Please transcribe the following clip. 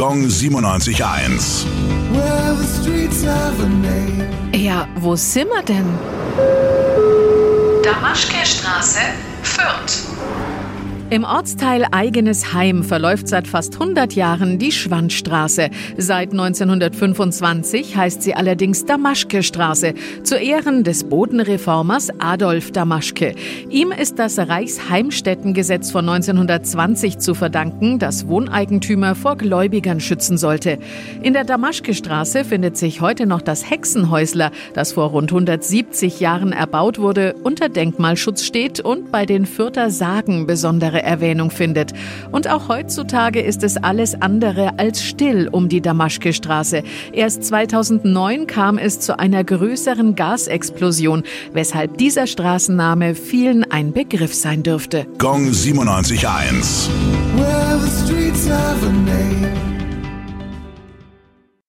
Gong 97.1. Well, the streets have a name. Ja, wo sind wir denn? Damaschke-Straße, Fürth. Im Ortsteil Eigenes Heim verläuft seit fast 100 Jahren die Schwandstraße. Seit 1925 heißt sie allerdings Damaschke-Straße, zu Ehren des Bodenreformers Adolf Damaschke. Ihm ist das Reichsheimstättengesetz von 1920 zu verdanken, das Wohneigentümer vor Gläubigern schützen sollte. In der Damaschke-Straße findet sich heute noch das Hexenhäusler, das vor rund 170 Jahren erbaut wurde, unter Denkmalschutz steht und bei den Fürther Sagen besondere Erwähnung findet. Und auch heutzutage ist es alles andere als still um die Damaschke-Straße. Erst 2009 kam es zu einer größeren Gasexplosion, weshalb dieser Straßenname vielen ein Begriff sein dürfte. Gong 97.1. Well,